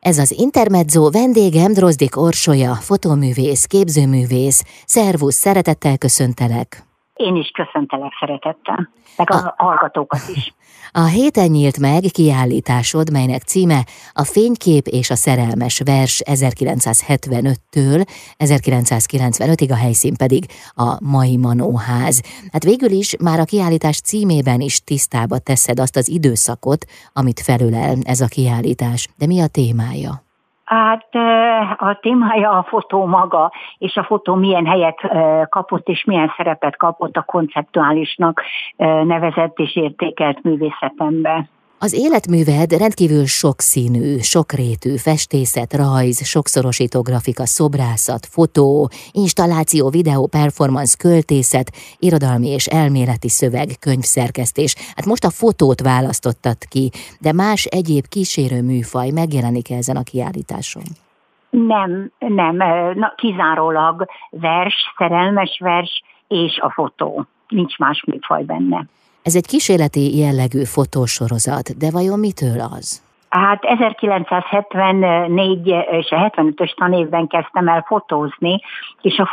Ez az Intermezzo vendégem Drozdik Orsolya, fotóművész, képzőművész. Szervusz, szeretettel köszöntelek. Én is köszöntelek szeretettel, meg a, a hallgatókat is. A héten nyílt meg kiállításod, melynek címe a Fénykép és a szerelmes vers 1975-től 1995-ig, a helyszín pedig a mai Manóház. Hát végül is már a kiállítás címében is tisztába teszed azt az időszakot, amit felülel ez a kiállítás. De mi a témája? Hát a témája a fotó maga, és a fotó milyen helyet kapott, és milyen szerepet kapott a konceptuálisnak nevezett és értékelt művészetembe. Az életműved rendkívül sokszínű, sokrétű, festészet, rajz, sokszorosító grafika, szobrászat, fotó, installáció, videó, performance, költészet, irodalmi és elméleti szöveg, könyvszerkesztés. Hát most a fotót választottad ki, de más egyéb kísérő műfaj megjelenik -e ezen a kiállításon? Nem, nem, na, kizárólag vers, szerelmes vers és a fotó. Nincs más műfaj benne. Ez egy kísérleti jellegű fotósorozat, de vajon mitől az? Hát 1974 és a 75-ös tanévben kezdtem el fotózni, és a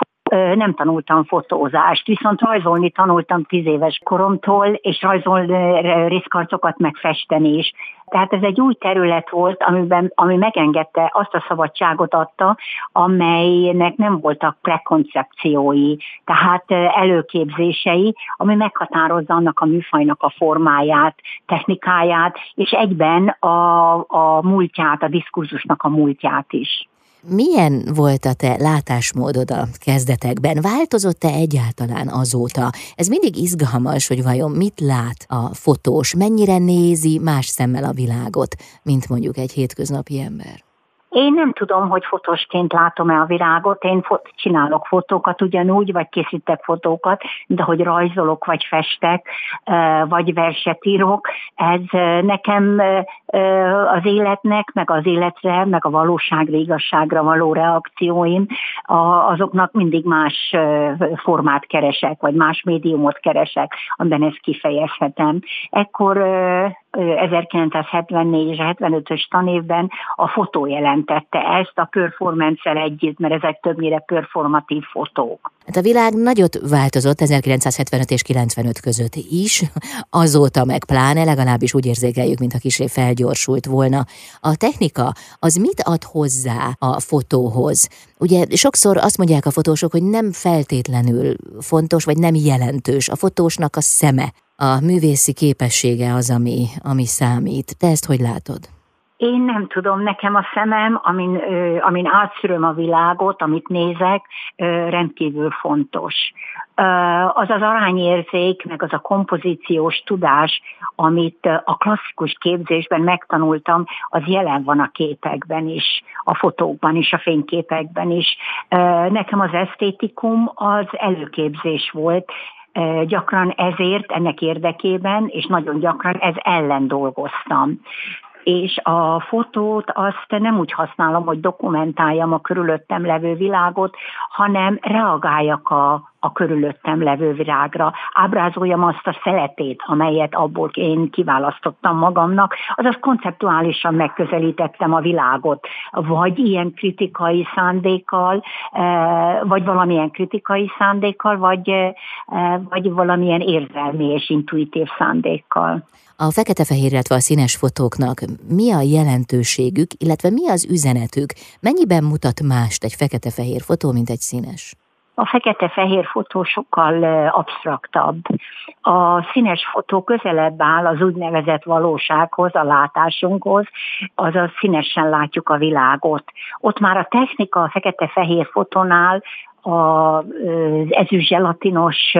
nem tanultam fotózást, viszont rajzolni tanultam tíz éves koromtól, és rajzolni részkarcokat megfesteni is. Tehát ez egy új terület volt, amiben, ami megengedte, azt a szabadságot adta, amelynek nem voltak prekoncepciói, tehát előképzései, ami meghatározza annak a műfajnak a formáját, technikáját, és egyben a, a múltját, a diskurzusnak a múltját is. Milyen volt a te látásmódod a kezdetekben? Változott-e egyáltalán azóta? Ez mindig izgalmas, hogy vajon mit lát a fotós, mennyire nézi más szemmel a világot, mint mondjuk egy hétköznapi ember. Én nem tudom, hogy fotósként látom-e a virágot, én fot- csinálok fotókat ugyanúgy, vagy készítek fotókat, de hogy rajzolok, vagy festek, vagy verset írok, ez nekem az életnek, meg az életre, meg a valóságra, igazságra való reakcióim, azoknak mindig más formát keresek, vagy más médiumot keresek, amiben ezt kifejezhetem. Ekkor 1974 és 75-ös tanévben a fotó jelentette ezt a performance együtt, mert ezek többnyire performatív fotók. Hát a világ nagyot változott 1975 és 95 között is, azóta meg pláne, legalábbis úgy érzékeljük, mintha kisé felgyorsult volna. A technika az mit ad hozzá a fotóhoz? Ugye sokszor azt mondják a fotósok, hogy nem feltétlenül fontos, vagy nem jelentős a fotósnak a szeme, a művészi képessége az, ami, ami számít. Te ezt hogy látod? Én nem tudom, nekem a szemem, amin, ö, amin átszűröm a világot, amit nézek, rendkívül fontos. Ö, az az arányérzék, meg az a kompozíciós tudás, amit a klasszikus képzésben megtanultam, az jelen van a képekben is, a fotókban is, a fényképekben is. Nekem az esztétikum az előképzés volt, gyakran ezért, ennek érdekében, és nagyon gyakran ez ellen dolgoztam és a fotót azt nem úgy használom, hogy dokumentáljam a körülöttem levő világot, hanem reagáljak a, a körülöttem levő virágra, ábrázoljam azt a szeletét, amelyet abból én kiválasztottam magamnak, azaz konceptuálisan megközelítettem a világot, vagy ilyen kritikai szándékkal, eh, vagy valamilyen kritikai szándékkal, vagy, eh, vagy valamilyen érzelmi és intuitív szándékkal. A fekete-fehér, illetve a színes fotóknak mi a jelentőségük, illetve mi az üzenetük? Mennyiben mutat mást egy fekete-fehér fotó, mint egy színes? A fekete-fehér fotó sokkal absztraktabb. A színes fotó közelebb áll az úgynevezett valósághoz, a látásunkhoz, azaz színesen látjuk a világot. Ott már a technika a fekete-fehér fotónál az ezüst zselatinos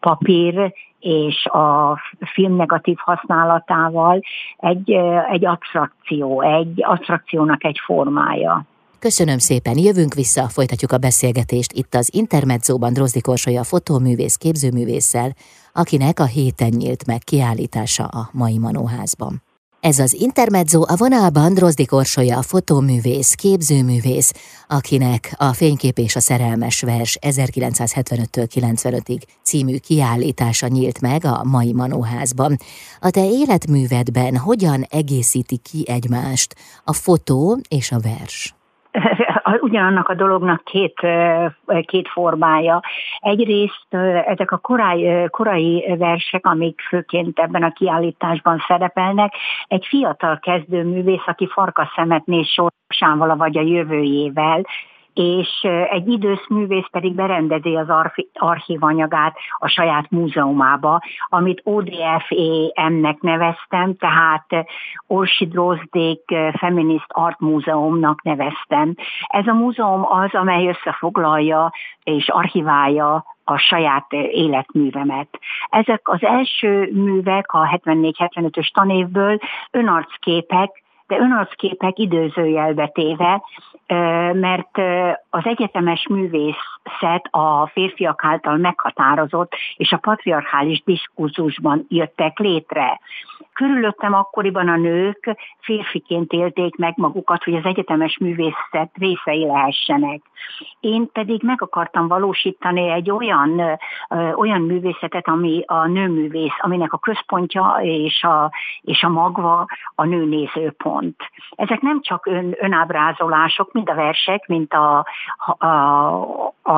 papír és a film negatív használatával egy, egy abstrakció, egy abstrakciónak egy formája. Köszönöm szépen, jövünk vissza, folytatjuk a beszélgetést itt az Intermedzóban Drozdi Korsolya fotóművész képzőművésszel, akinek a héten nyílt meg kiállítása a mai Manóházban. Ez az Intermezzo a vonalban Drozdi Korsolya, fotóművész, képzőművész, akinek a Fénykép és a szerelmes vers 1975-től 95-ig című kiállítása nyílt meg a mai Manóházban. A te életművedben hogyan egészíti ki egymást a fotó és a vers? Ugyanannak a dolognak két, két formája. Egyrészt ezek a korai, korai versek, amik főként ebben a kiállításban szerepelnek, egy fiatal kezdőművész, aki farkaszemet néz sorsával vagy a jövőjével, és egy idős művész pedig berendezi az archívanyagát a saját múzeumába, amit ODFEM-nek neveztem, tehát Orsi Drozdék Feminist Art Múzeumnak neveztem. Ez a múzeum az, amely összefoglalja és archiválja a saját életművemet. Ezek az első művek a 74-75-ös tanévből önarcképek, de önarcképek időzőjelbe téve, mert az egyetemes művészet a férfiak által meghatározott és a patriarchális diskurzusban jöttek létre. Körülöttem akkoriban a nők férfiként élték meg magukat, hogy az egyetemes művészet részei lehessenek. Én pedig meg akartam valósítani egy olyan, olyan művészetet, ami a nőművész, aminek a központja és a, és a magva a nőnézőpont. Ezek nem csak ön, önábrázolások, mind a versek, mint a, a, a,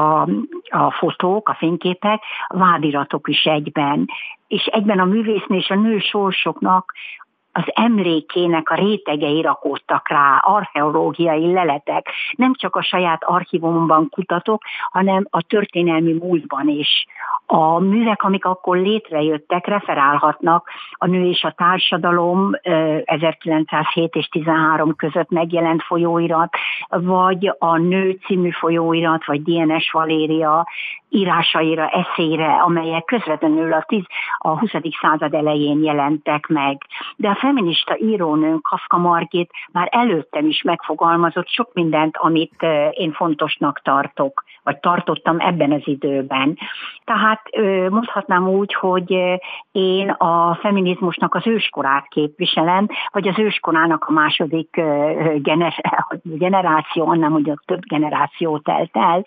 a fotók, a fényképek, vádiratok is egyben. És egyben a művésznő és a nő sorsoknak az emlékének a rétegei rakódtak rá, archeológiai leletek. Nem csak a saját archívumban kutatok, hanem a történelmi múltban is. A művek, amik akkor létrejöttek, referálhatnak a nő és a társadalom 1907 és 13 között megjelent folyóirat, vagy a nő című folyóirat, vagy DNS Valéria írásaira, eszére, amelyek közvetlenül a, 10, a 20. század elején jelentek meg. De a feminista írónőnk Kafka Margit már előttem is megfogalmazott sok mindent, amit én fontosnak tartok, vagy tartottam ebben az időben. Tehát mondhatnám úgy, hogy én a feminizmusnak az őskorát képviselem, vagy az őskorának a második generáció, annál hogy több generáció telt el,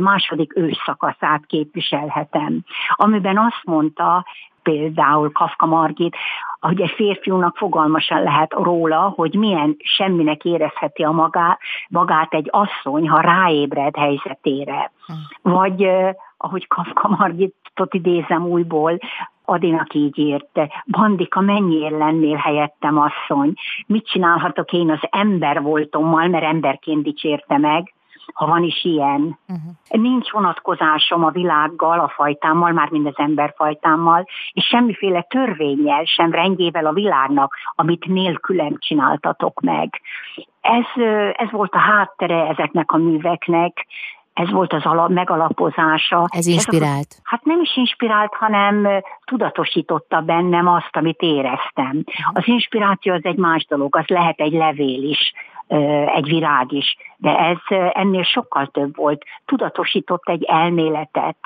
második ősszakaszát képviselhetem. Amiben azt mondta, például Kafka Margit, hogy egy férfiúnak fogalmasan lehet róla, hogy milyen semminek érezheti a magát, magát egy asszony, ha ráébred helyzetére. Hm. Vagy ahogy Kafka Margitot idézem újból, Adinak így érte, Bandika, mennyiért lennél helyettem asszony? Mit csinálhatok én az ember voltommal, mert emberként dicsérte meg, ha van is ilyen. Uh-huh. Nincs vonatkozásom a világgal, a fajtámmal, már mind az emberfajtámmal, és semmiféle törvényel, sem rendjével a világnak, amit nélkülem csináltatok meg. Ez, ez volt a háttere ezeknek a műveknek, ez volt az alap, megalapozása. Ez inspirált? Ez, hát nem is inspirált, hanem tudatosította bennem azt, amit éreztem. Az inspiráció az egy más dolog, az lehet egy levél is, egy virág is, de ez ennél sokkal több volt. Tudatosított egy elméletet,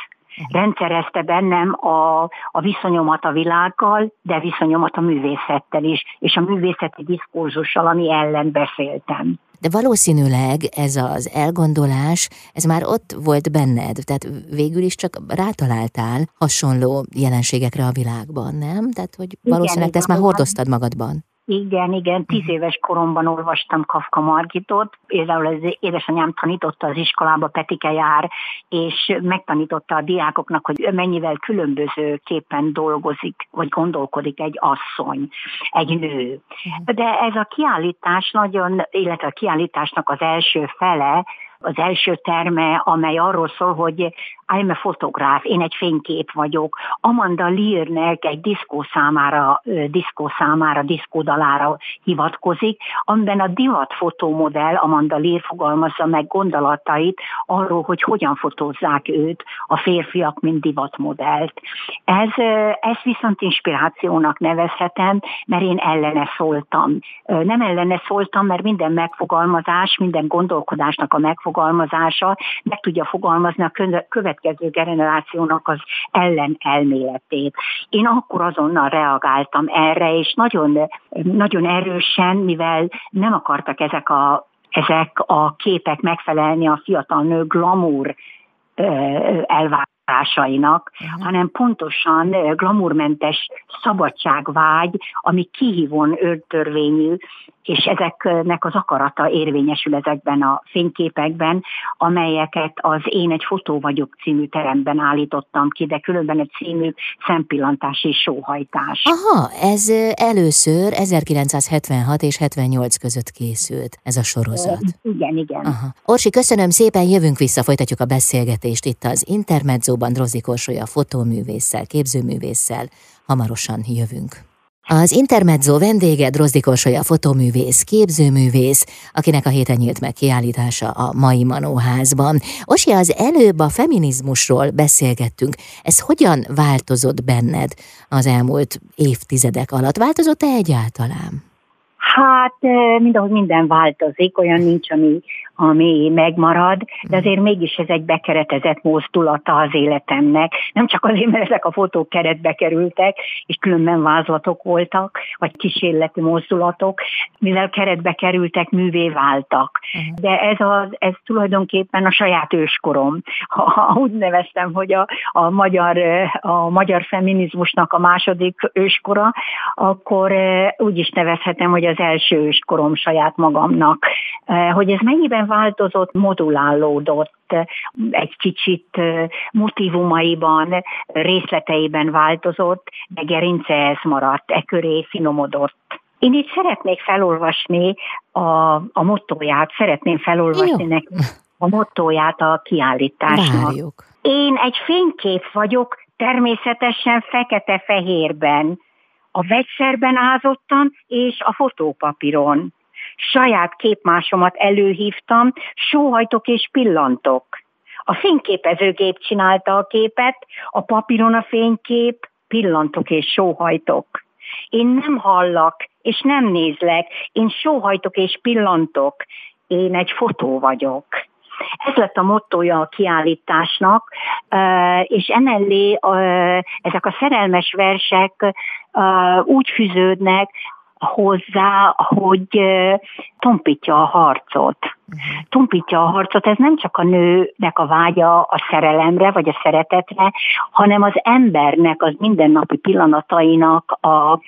rendszerezte bennem a, a viszonyomat a világgal, de viszonyomat a művészettel is, és a művészeti diskurzussal, ami ellen beszéltem. De valószínűleg ez az elgondolás, ez már ott volt benned, tehát végül is csak rátaláltál hasonló jelenségekre a világban, nem? Tehát, hogy valószínűleg Igen, te ezt már hordoztad magadban. Igen, igen, tíz mhm. éves koromban olvastam Kafka Margitot, például az édesanyám tanította az iskolába, Petike jár, és megtanította a diákoknak, hogy mennyivel különböző képen dolgozik, vagy gondolkodik egy asszony, egy nő. Mhm. De ez a kiállítás nagyon, illetve a kiállításnak az első fele, az első terme, amely arról szól, hogy I'm a fotográf, én egy fénykép vagyok. Amanda Learnek egy diszkó számára, diszkó számára, diszkódalára hivatkozik, amiben a divat fotómodell Amanda Lear fogalmazza meg gondolatait arról, hogy hogyan fotózzák őt a férfiak, mint divatmodellt. Ez, ez viszont inspirációnak nevezhetem, mert én ellene szóltam. Nem ellene szóltam, mert minden megfogalmazás, minden gondolkodásnak a megfogalmazás megfogalmazása meg tudja fogalmazni a következő generációnak az ellen elméletét. Én akkor azonnal reagáltam erre, és nagyon, nagyon erősen, mivel nem akartak ezek a ezek a képek megfelelni a fiatal nő glamour elvárásainak, uh-huh. hanem pontosan glamourmentes szabadságvágy, ami kihívón őrtörvényű, és ezeknek az akarata érvényesül ezekben a fényképekben, amelyeket az Én egy fotó vagyok című teremben állítottam ki, de különben egy című szempillantás és sóhajtás. Aha, ez először 1976 és 78 között készült, ez a sorozat. Igen, igen. Aha. Orsi, köszönöm szépen, jövünk vissza, folytatjuk a beszélgetést itt az Intermedzóban Drozi Korsolya fotóművésszel, képzőművésszel. Hamarosan jövünk. Az Intermezzo vendége Drozdi Korsolya fotoművész, képzőművész, akinek a héten nyílt meg kiállítása a mai Manóházban. Osi, az előbb a feminizmusról beszélgettünk. Ez hogyan változott benned az elmúlt évtizedek alatt? Változott-e egyáltalán? Hát, mindahogy minden változik, olyan nincs, ami ami megmarad, de azért mégis ez egy bekeretezett mozdulata az életemnek. Nem csak azért, mert ezek a fotók keretbe kerültek, és különben vázlatok voltak, vagy kísérleti mozdulatok, mivel keretbe kerültek, művé váltak. Uh-huh. De ez, az, ez tulajdonképpen a saját őskorom. Ha, ha úgy neveztem, hogy a, a, magyar, a magyar feminizmusnak a második őskora, akkor eh, úgy is nevezhetem, hogy az első őskorom saját magamnak. Eh, hogy ez mennyiben változott, modulálódott, egy kicsit motivumaiban, részleteiben változott, de gerince ez maradt, e köré finomodott. Én itt szeretnék felolvasni a, a mottóját, szeretném felolvasni neki a mottóját a kiállításnak. Várjuk. Én egy fénykép vagyok, természetesen fekete-fehérben, a vegyszerben ázottan és a fotópapíron saját képmásomat előhívtam, sóhajtok és pillantok. A fényképezőgép csinálta a képet, a papíron a fénykép, pillantok és sóhajtok. Én nem hallak, és nem nézlek, én sóhajtok és pillantok. Én egy fotó vagyok. Ez lett a mottoja a kiállításnak, és emellé ezek a szerelmes versek úgy fűződnek, hozzá, hogy tompítja a harcot. Uh-huh. Tompítja a harcot, ez nem csak a nőnek a vágya a szerelemre, vagy a szeretetre, hanem az embernek az mindennapi pillanatainak a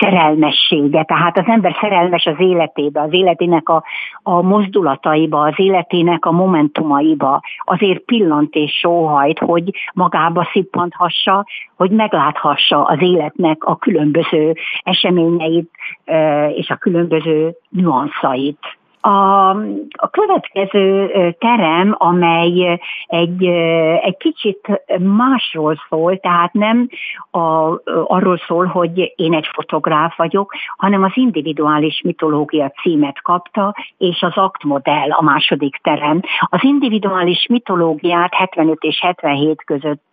szerelmessége. Tehát az ember szerelmes az életébe, az életének a, a mozdulataiba, az életének a momentumaiba. Azért pillant és sóhajt, hogy magába szippanthassa, hogy megláthassa az életnek a különböző eseményeit és a különböző nüanszait. A, a következő terem, amely egy, egy kicsit másról szól, tehát nem a, arról szól, hogy én egy fotográf vagyok, hanem az individuális mitológia címet kapta, és az aktmodell a második terem. Az individuális mitológiát 75 és 77 között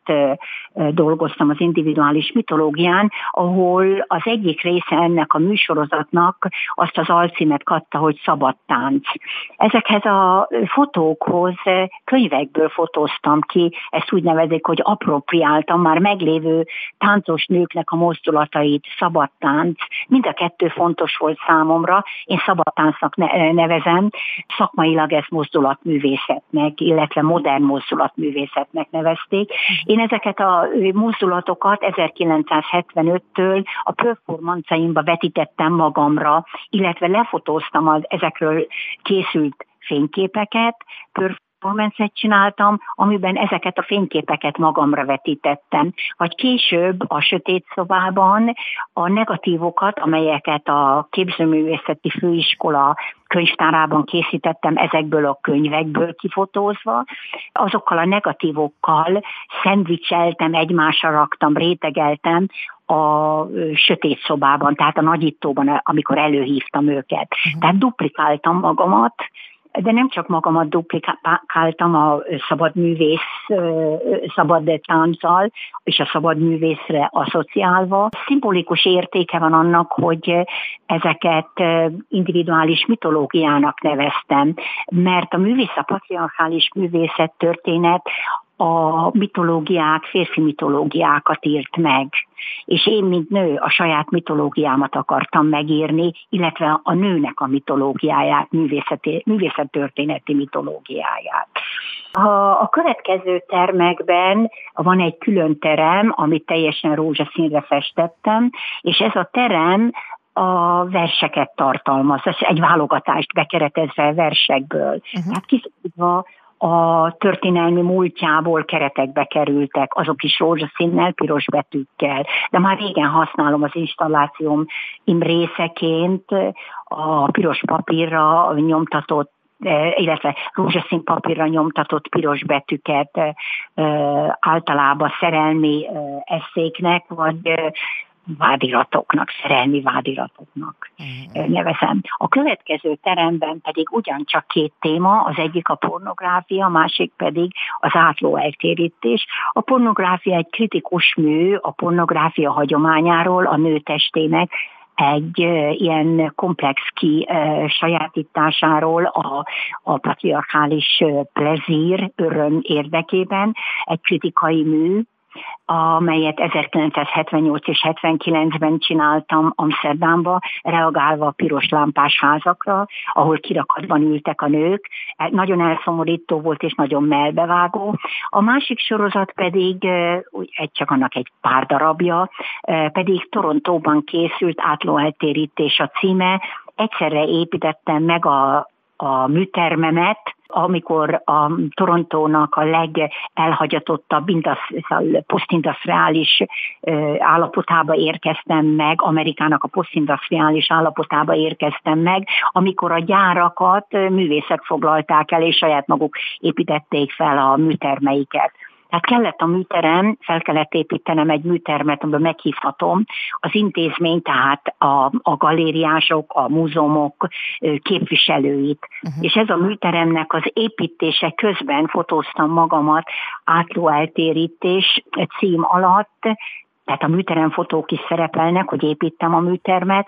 dolgoztam az individuális mitológián, ahol az egyik része ennek a műsorozatnak azt az alcímet kapta, hogy szabad tánc. Ezekhez a fotókhoz könyvekből fotóztam ki, ezt úgy nevezik, hogy apropriáltam már meglévő táncos nőknek a mozdulatait, szabad tánc. Mind a kettő fontos volt számomra, én szabad táncnak nevezem, szakmailag ezt mozdulatművészetnek, illetve modern mozdulatművészetnek nevezték. Én ezeket a mozdulatokat 1975-től a performanceimba vetítettem magamra, illetve lefotóztam az ezekről készült fényképeket, performance csináltam, amiben ezeket a fényképeket magamra vetítettem. Vagy később a sötét szobában a negatívokat, amelyeket a képzőművészeti főiskola könyvtárában készítettem ezekből a könyvekből kifotózva, azokkal a negatívokkal szendvicseltem, egymásra raktam, rétegeltem a sötét szobában, tehát a nagyítóban, amikor előhívtam őket. Uh-huh. Tehát duplikáltam magamat, de nem csak magamat duplikáltam a szabad művész, szabad tánccal és a szabad művészre asszociálva. Szimbolikus értéke van annak, hogy ezeket individuális mitológiának neveztem, mert a művész, a patriarchális művészet történet a mitológiák, férfi mitológiákat írt meg. És én, mint nő, a saját mitológiámat akartam megírni, illetve a nőnek a mitológiáját, művészettörténeti mitológiáját. A, a következő termekben van egy külön terem, amit teljesen rózsaszínre festettem, és ez a terem a verseket tartalmaz, egy válogatást bekeretezve versekből. Uh-huh. Tehát kiszabadva a történelmi múltjából keretekbe kerültek, azok is rózsaszínnel, piros betűkkel, de már régen használom az installációm im részeként a piros papírra nyomtatott illetve rózsaszín papírra nyomtatott piros betűket általában szerelmi eszéknek, vagy vádiratoknak, szerelmi vádiratoknak mm. nevezem. A következő teremben pedig ugyancsak két téma, az egyik a pornográfia, a másik pedig az átló eltérítés. A pornográfia egy kritikus mű a pornográfia hagyományáról, a nő testének, egy ilyen komplex ki sajátításáról a, a patriarchális plezír öröm érdekében, egy kritikai mű, amelyet 1978 és 79-ben csináltam Amsterdamba, reagálva a piros lámpás házakra, ahol kirakatban ültek a nők. Nagyon elszomorító volt és nagyon melbevágó. A másik sorozat pedig, egy csak annak egy pár darabja, pedig Torontóban készült átlóeltérítés a címe. Egyszerre építettem meg a a műtermemet, amikor a Torontónak a legelhagyatottabb posztindustriális állapotába érkeztem meg, Amerikának a posztindustriális állapotába érkeztem meg, amikor a gyárakat művészek foglalták el, és saját maguk építették fel a műtermeiket. Tehát kellett a műterem, fel kellett építenem egy műtermet, amiben meghívhatom az intézmény, tehát a, a galériások, a múzeumok képviselőit. Uh-huh. És ez a műteremnek az építése közben fotóztam magamat átló eltérítés cím alatt, tehát a műterem fotók is szerepelnek, hogy építem a műtermet.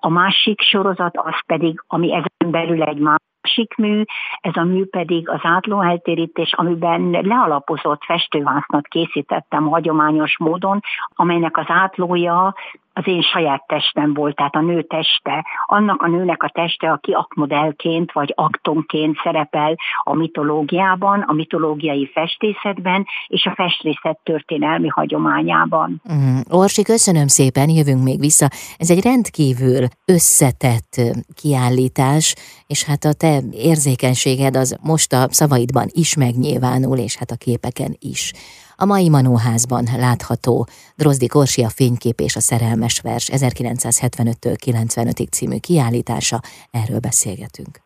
A másik sorozat az pedig, ami ezen belül egy más másik mű, ez a mű pedig az átló eltérítés, amiben lealapozott festővásznat készítettem hagyományos módon, amelynek az átlója az én saját testem volt, tehát a nő teste, annak a nőnek a teste, aki aktmodellként vagy aktonként szerepel a mitológiában, a mitológiai festészetben és a festészet történelmi hagyományában. Mm, Orsi, köszönöm szépen, jövünk még vissza. Ez egy rendkívül összetett kiállítás, és hát a te érzékenységed az most a szavaidban is megnyilvánul, és hát a képeken is. A mai Manóházban látható Drozdi Korsi a fénykép és a szerelmes vers 1975-től 95-ig című kiállítása, erről beszélgetünk.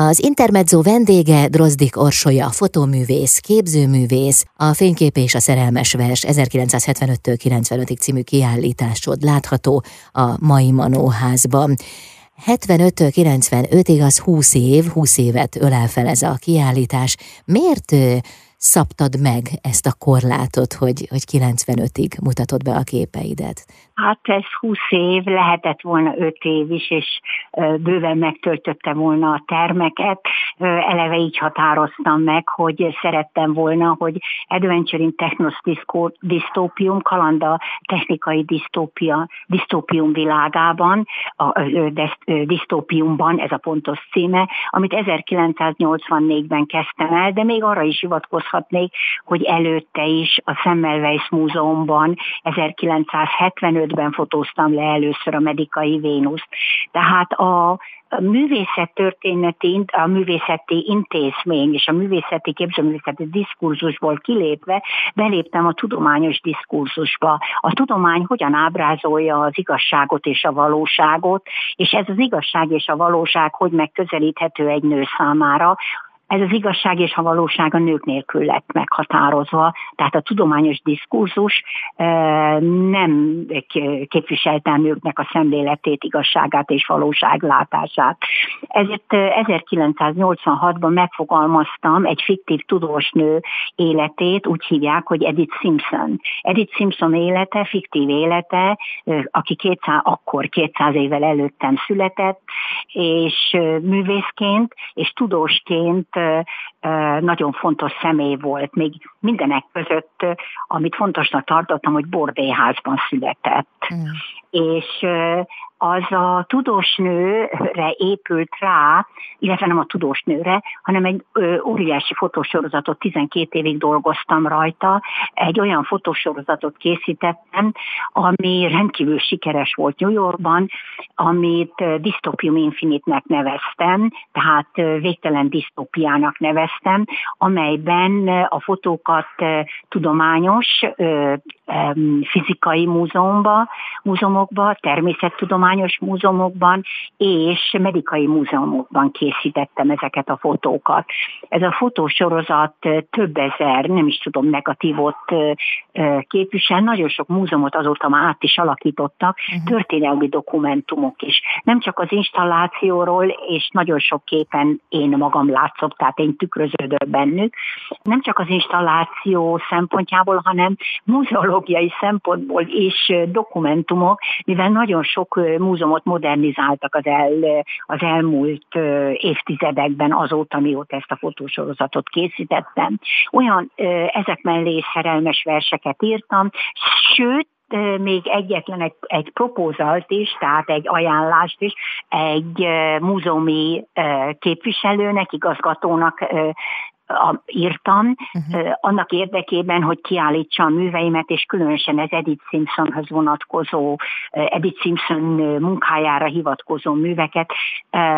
Az Intermezzo vendége Drozdik Orsolya, fotóművész, képzőművész, a Fénykép és a szerelmes vers 1975-től 95-ig című kiállításod látható a mai Manóházban. 75-től 95-ig az 20 év, 20 évet ölel fel ez a kiállítás. Miért szabtad meg ezt a korlátot, hogy, hogy 95-ig mutatod be a képeidet? Hát ez 20 év, lehetett volna 5 év is, és bőven megtöltötte volna a termeket. Eleve így határoztam meg, hogy szerettem volna, hogy Adventure in Technos Dystopium, kalanda technikai disztópia, disztópium világában, a, disztópiumban, ez a pontos címe, amit 1984-ben kezdtem el, de még arra is hivatkozhatnék, hogy előtte is a Semmelweis Múzeumban 1975 2005-ben fotóztam le először a medikai Vénuszt. Tehát a művészet történeti, a művészeti intézmény és a művészeti képzőművészeti diskurzusból kilépve beléptem a tudományos diskurzusba. A tudomány hogyan ábrázolja az igazságot és a valóságot, és ez az igazság és a valóság hogy megközelíthető egy nő számára, ez az igazság és a valóság a nők nélkül lett meghatározva, tehát a tudományos diskurzus nem képviselte a nőknek a szemléletét, igazságát és valóságlátását. Ezért 1986-ban megfogalmaztam egy fiktív tudós nő életét, úgy hívják, hogy Edith Simpson. Edith Simpson élete, fiktív élete, aki 200, akkor 200 évvel előttem született, és művészként és tudósként nagyon fontos személy volt. Még mindenek között, amit fontosnak tartottam, hogy bordéházban született. Mm. És az a tudós nőre épült rá, illetve nem a tudós nőre, hanem egy óriási fotósorozatot, 12 évig dolgoztam rajta, egy olyan fotósorozatot készítettem, ami rendkívül sikeres volt New Yorkban, amit Dystopium Infinite-nek neveztem, tehát végtelen disztópiának neveztem, amelyben a fotókat tudományos, fizikai múzeumba, múzeumokba, természettudományos, tudományos múzeumokban és medikai múzeumokban készítettem ezeket a fotókat. Ez a fotósorozat több ezer, nem is tudom, negatívot képvisel. Nagyon sok múzeumot azóta már át is alakítottak, uh-huh. történelmi dokumentumok is. Nem csak az installációról, és nagyon sok képen én magam látszok, tehát én tükröződök bennük. Nem csak az installáció szempontjából, hanem muzeológiai szempontból is dokumentumok, mivel nagyon sok múzeumot modernizáltak az, el, az elmúlt évtizedekben azóta, mióta ezt a fotósorozatot készítettem. Olyan ezek mellé szerelmes verseket írtam, sőt, még egyetlen egy, egy propózalt is, tehát egy ajánlást is egy múzeumi képviselőnek, igazgatónak a, írtam, uh-huh. annak érdekében, hogy kiállítsa a műveimet, és különösen ez Edith Simpsonhoz vonatkozó, Edith Simpson munkájára hivatkozó műveket.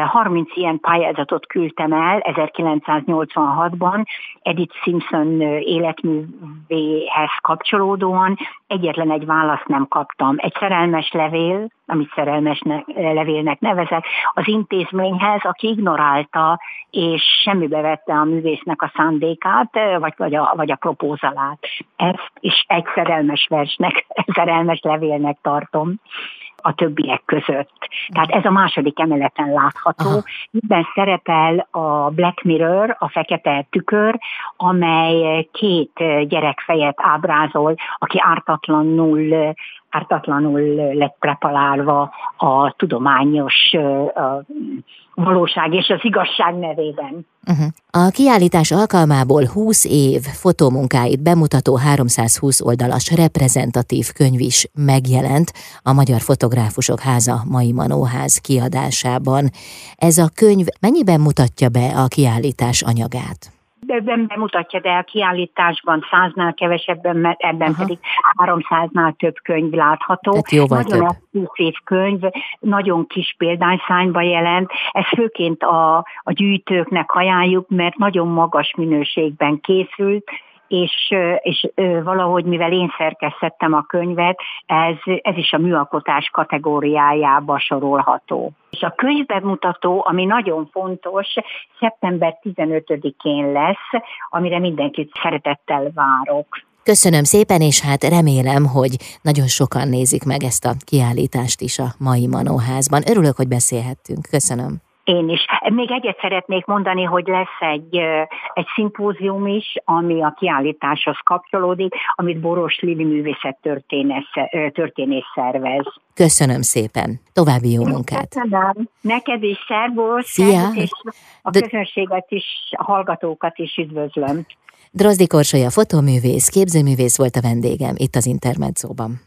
30 ilyen pályázatot küldtem el 1986-ban Edith Simpson életművéhez kapcsolódóan, egyetlen egy választ nem kaptam. Egy szerelmes levél, amit szerelmes levélnek nevezek, az intézményhez, aki ignorálta és semmibe vette a művésznek a szándékát, vagy, vagy, a, vagy a propózalát. Ezt is egy szerelmes versnek, szerelmes levélnek tartom a többiek között. Tehát ez a második emeleten látható. Aha. Ebben szerepel a Black Mirror, a fekete tükör, amely két gyerekfejet ábrázol, aki ártatlanul ártatlanul lett preparálva a tudományos a valóság és az igazság nevében. Uh-huh. A kiállítás alkalmából 20 év fotomunkáit bemutató 320 oldalas reprezentatív könyv is megjelent a Magyar Fotográfusok Háza Mai Manóház kiadásában. Ez a könyv mennyiben mutatja be a kiállítás anyagát? Ebben bemutatja, de a kiállításban száznál kevesebben, mert ebben Aha. pedig 300-nál több könyv látható. Tehát jóval nagyon exkluzív könyv, nagyon kis példányszányba jelent. Ez főként a, a gyűjtőknek ajánljuk, mert nagyon magas minőségben készült, és, és valahogy, mivel én szerkesztettem a könyvet, ez, ez is a műalkotás kategóriájába sorolható. És a könyvbemutató, ami nagyon fontos, szeptember 15-én lesz, amire mindenkit szeretettel várok. Köszönöm szépen, és hát remélem, hogy nagyon sokan nézik meg ezt a kiállítást is a mai Manóházban. Örülök, hogy beszélhettünk. Köszönöm. Én is. Még egyet szeretnék mondani, hogy lesz egy, egy szimpózium is, ami a kiállításhoz kapcsolódik, amit Boros Lili művészet történész szervez. Köszönöm szépen. További jó munkát. Köszönöm. Neked is, szervusz. Szia. És a közönséget is, a hallgatókat is üdvözlöm. Drozdi Korsolya fotoművész, képzőművész volt a vendégem itt az Intermedzóban.